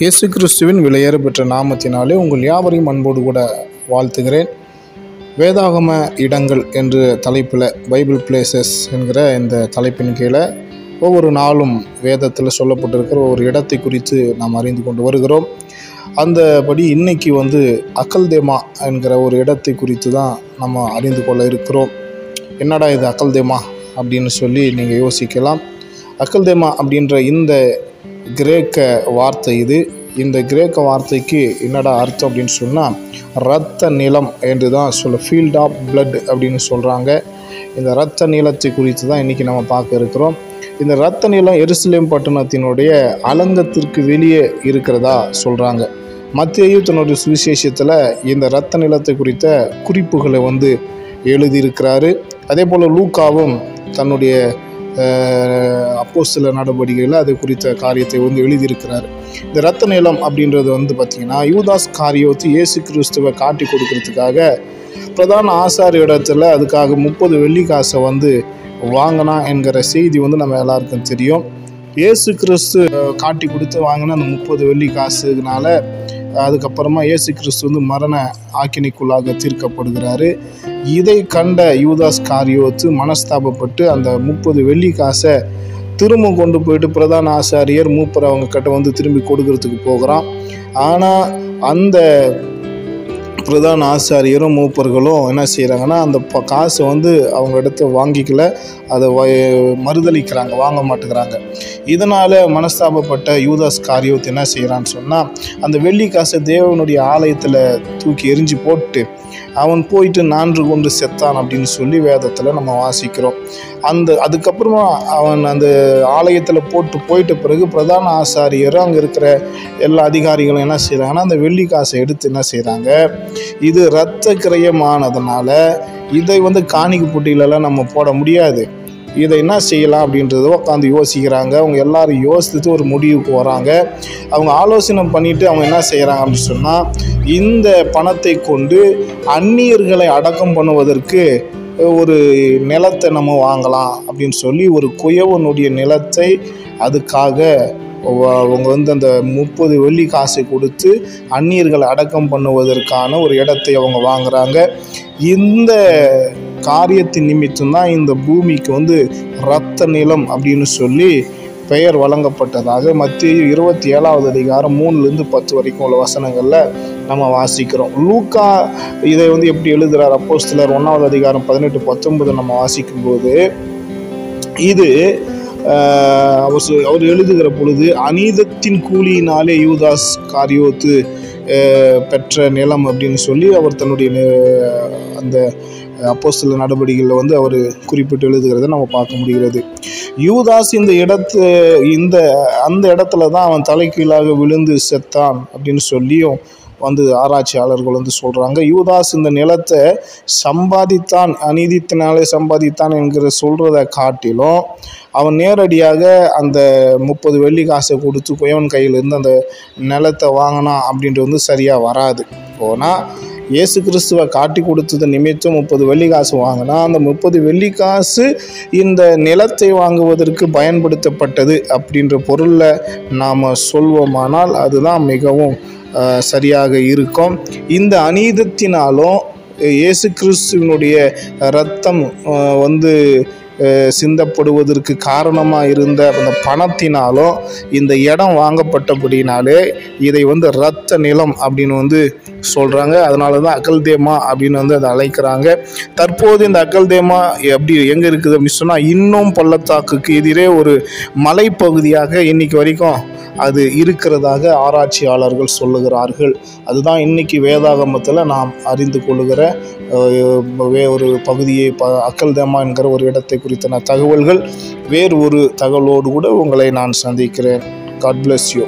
இயேசு கிறிஸ்துவின் விலையேற பெற்ற நாமத்தினாலே உங்கள் யாவரையும் அன்போடு கூட வாழ்த்துகிறேன். வேதாகம இடங்கள் என்று தலைப்பில் பைபிள் பிளேசஸ் என்கிற இந்த தலைப்பின் கீழே ஒவ்வொரு நாளும் வேதத்தில் சொல்லப்பட்டிருக்கிற ஒரு இடத்தை குறித்து நாம் அறிந்து கொண்டு வருகிறோம். அந்தபடி இன்னைக்கு வந்து அக்கல்தேமா என்கிற ஒரு இடத்தை குறித்து தான் நம்ம அறிந்து கொள்ள இருக்கிறோம். என்னடா இது அக்கல்தேமா அப்படின்னு சொல்லி நீங்கள் யோசிக்கலாம். அக்கல்தேமா அப்படின்ற இந்த கிரேக்க வார்த்தை இது. இந்த கிரேக்க வார்த்தைக்கு என்னடா அர்த்தம் அப்படின்னு சொன்னால் இரத்த நிலம் என்று தான் சொல்ல ஃபீல்ட் ஆஃப் பிளட் அப்படின்னு சொல்கிறாங்க இந்த இரத்த நீளத்தை குறித்து தான் இன்றைக்கி நம்ம பார்க்க இருக்கிறோம். இந்த இரத்த நிலம் எருசலேம் பட்டணத்தினுடைய அலங்கத்திற்கு வெளியே இருக்கிறதா சொல்கிறாங்க மத்திய தன்னுடைய சுவிசேஷத்தில் இந்த இரத்த நிலத்தை குறித்த குறிப்புகளை வந்து எழுதியிருக்கிறாரு. அதே போல் லூக்காவும் தன்னுடைய அப்போ சில நடவடிக்கைகளில் அது குறித்த காரியத்தை வந்து எழுதியிருக்கிறார். இந்த ரத்த நிலம் அப்படின்றது வந்து பார்த்திங்கன்னா யூதாஸ் காரியோத்து இயேசு கிறிஸ்துவை காட்டி கொடுக்கறதுக்காக பிரதான ஆசாரி இடத்துல அதுக்காக முப்பது வெள்ளி காசை வந்து வாங்கினா என்கிற செய்தி வந்து நம்ம எல்லாருக்கும் தெரியும். இயேசு கிறிஸ்து காட்டி கொடுத்து வாங்கின அந்த முப்பது வெள்ளி காசுனால அதுக்கப்புறமா இயேசு கிறிஸ்து வந்து மரண ஆக்கினிக்குள்ளாக தீர்க்கப்படுகிறாரு. இதை கண்ட யூதாஸ் காரியோத்து மனஸ்தாபப்பட்டு அந்த முப்பது வெள்ளி காசை திரும்ப கொண்டு போயிட்டு பிரதான ஆசாரியர் மூப்பர் அவங்க கிட்ட வந்து திரும்பி கொடுக்கறதுக்கு போகிறான். ஆனால் அந்த பிரதான ஆசாரியரும் மூப்பர்களும் என்ன செய்கிறாங்கன்னா அந்த ப- காசை வந்து அவங்க இடத்த வாங்கிக்கல. அதை வ- மறுதளிக்கிறாங்க வாங்க மாட்டேங்கிறாங்க. இதனால் மனஸ்தாபப்பட்ட யூதாஸ் காரியோத் என்ன செய்கிறான்னு சொன்னால் அந்த வெள்ளி காசை தேவனுடைய ஆலயத்தில் தூக்கி எரிஞ்சு போட்டு அவன் போயிட்டு நான்கு கொண்டு செத்தான் அப்படின்னு சொல்லி வேதத்தில் நம்ம வாசிக்கிறோம். அந்த அதுக்கப்புறமா அவன் அந்த ஆலயத்தில் போட்டு போயிட்ட பிறகு பிரதான ஆசாரியர் அங்கே இருக்கிற எல்லா அதிகாரிகளும் என்ன செய்கிறாங்கன்னா அந்த வெள்ளி காசை எடுத்து என்ன செய்கிறாங்க இது இரத்த கிரயமானதுனால இதை வந்து காணிக்கு போட்டியிலலாம் நம்ம போட முடியாது. இதை என்ன செய்யலாம் அப்படின்றத உட்காந்து யோசிக்கிறாங்க. அவங்க எல்லாரும் யோசித்து ஒரு முடிவுக்கு வராங்க. அவங்க ஆலோசனை பண்ணிவிட்டு அவங்க என்ன செய்கிறாங்க அப்படின்னு சொன்னால் இந்த பணத்தை கொண்டு அந்நியர்களை அடக்கம் பண்ணுவதற்கு ஒரு நிலத்தை நம்ம வாங்கலாம் அப்படின்னு சொல்லி ஒரு குயவனுடைய நிலத்தை அதுக்காக அவங்க வந்து அந்த முப்பது வெள்ளி காசை கொடுத்து அந்நியர்களை அடக்கம் பண்ணுவதற்கான ஒரு இடத்தை அவங்க வாங்குறாங்க. இந்த காரியத்தின் நிமித்தம் தான் இந்த பூமிக்கு வந்து இரத்த நிலம் அப்படின்னு சொல்லி பெயர் வழங்கப்பட்டதாக மத்திய இருபத்தி ஏழாவது அதிகாரம் மூணுலேருந்து பத்து வரைக்கும் உள்ள வசனங்களில் நம்ம வாசிக்கிறோம். லூக்கா இதை வந்து எப்படி எழுதுகிறார் அப்போ சிலர் ஒன்றாவது அதிகாரம் பதினெட்டு பத்தொன்பது நம்ம வாசிக்கும்போது இது அவர் அவர் எழுதுகிற பொழுது அநீதத்தின் கூலியினாலே யூதாஸ் காரியோத்து பெற்ற நிலம் அப்படின்னு சொல்லி அவர் தன்னுடைய அந்த அந்த சில நடவடிக்கைகளில் வந்து அவர் குறிப்பிட்டு எழுதுகிறத நம்ம பார்க்க முடிகிறது. யூதாஸ் இந்த இடத்து இந்த அந்த இடத்துல தான் அவன் தலைகீழாக விழுந்து செத்தான் அப்படின்னு சொல்லியும் வந்து ஆராய்ச்சியாளர்கள் வந்து சொல்கிறாங்க யூதாஸ் இந்த நிலத்தை சம்பாதித்தான் அநீதித்தினாலே சம்பாதித்தான் என்கிற சொல்கிறத காட்டிலும் அவன் நேரடியாக அந்த முப்பது வெள்ளி காசை கொடுத்து குயவன் கையிலிருந்து அந்த நிலத்தை வாங்கினான் அப்படின்றது வந்து சரியாக வராது. போனால் இயேசு கிறிஸ்துவை காட்டி கொடுத்தது நிமித்தம் முப்பது வெள்ளி காசு வாங்கினா அந்த முப்பது வெள்ளி காசு இந்த நிலத்தை வாங்குவதற்கு பயன்படுத்தப்பட்டது அப்படின்ற பொருளில் நாம் சொல்வோமானால் அதுதான் மிகவும் சரியாக இருக்கும். இந்த அநீதத்தினாலும் இயேசு கிறிஸ்துவினுடைய ரத்தம் வந்து சிந்தப்படுவதற்கு காரணமாக இருந்த அந்த பணத்தினாலும் இந்த இடம் வாங்கப்பட்டபடினாலே இதை வந்து இரத்த நிலம் அப்படின்னு வந்து சொல்கிறாங்க அதனால தான் அகல்தேமா அப்படின்னு வந்து அதை அழைக்கிறாங்க. தற்போது இந்த அகல்தேமா எப்படி எங்கே இருக்குது அப்படின்னு சொன்னால் இன்னும் பள்ளத்தாக்குக்கு எதிரே ஒரு மலைப்பகுதியாக இன்னைக்கு வரைக்கும் அது இருக்கிறதாக ஆராய்ச்சியாளர்கள் சொல்லுகிறார்கள். அதுதான் இன்னைக்கு வேதாகமத்தில் நாம் அறிந்து கொள்ளுகிற வே ஒரு பகுதியை ப அக்கல்தேமா என்கிற ஒரு இடத்தை குறித்தன தகவல்கள் வேறு ஒரு தகவலோடு கூட உங்களை நான் சந்திக்கிறேன். God bless you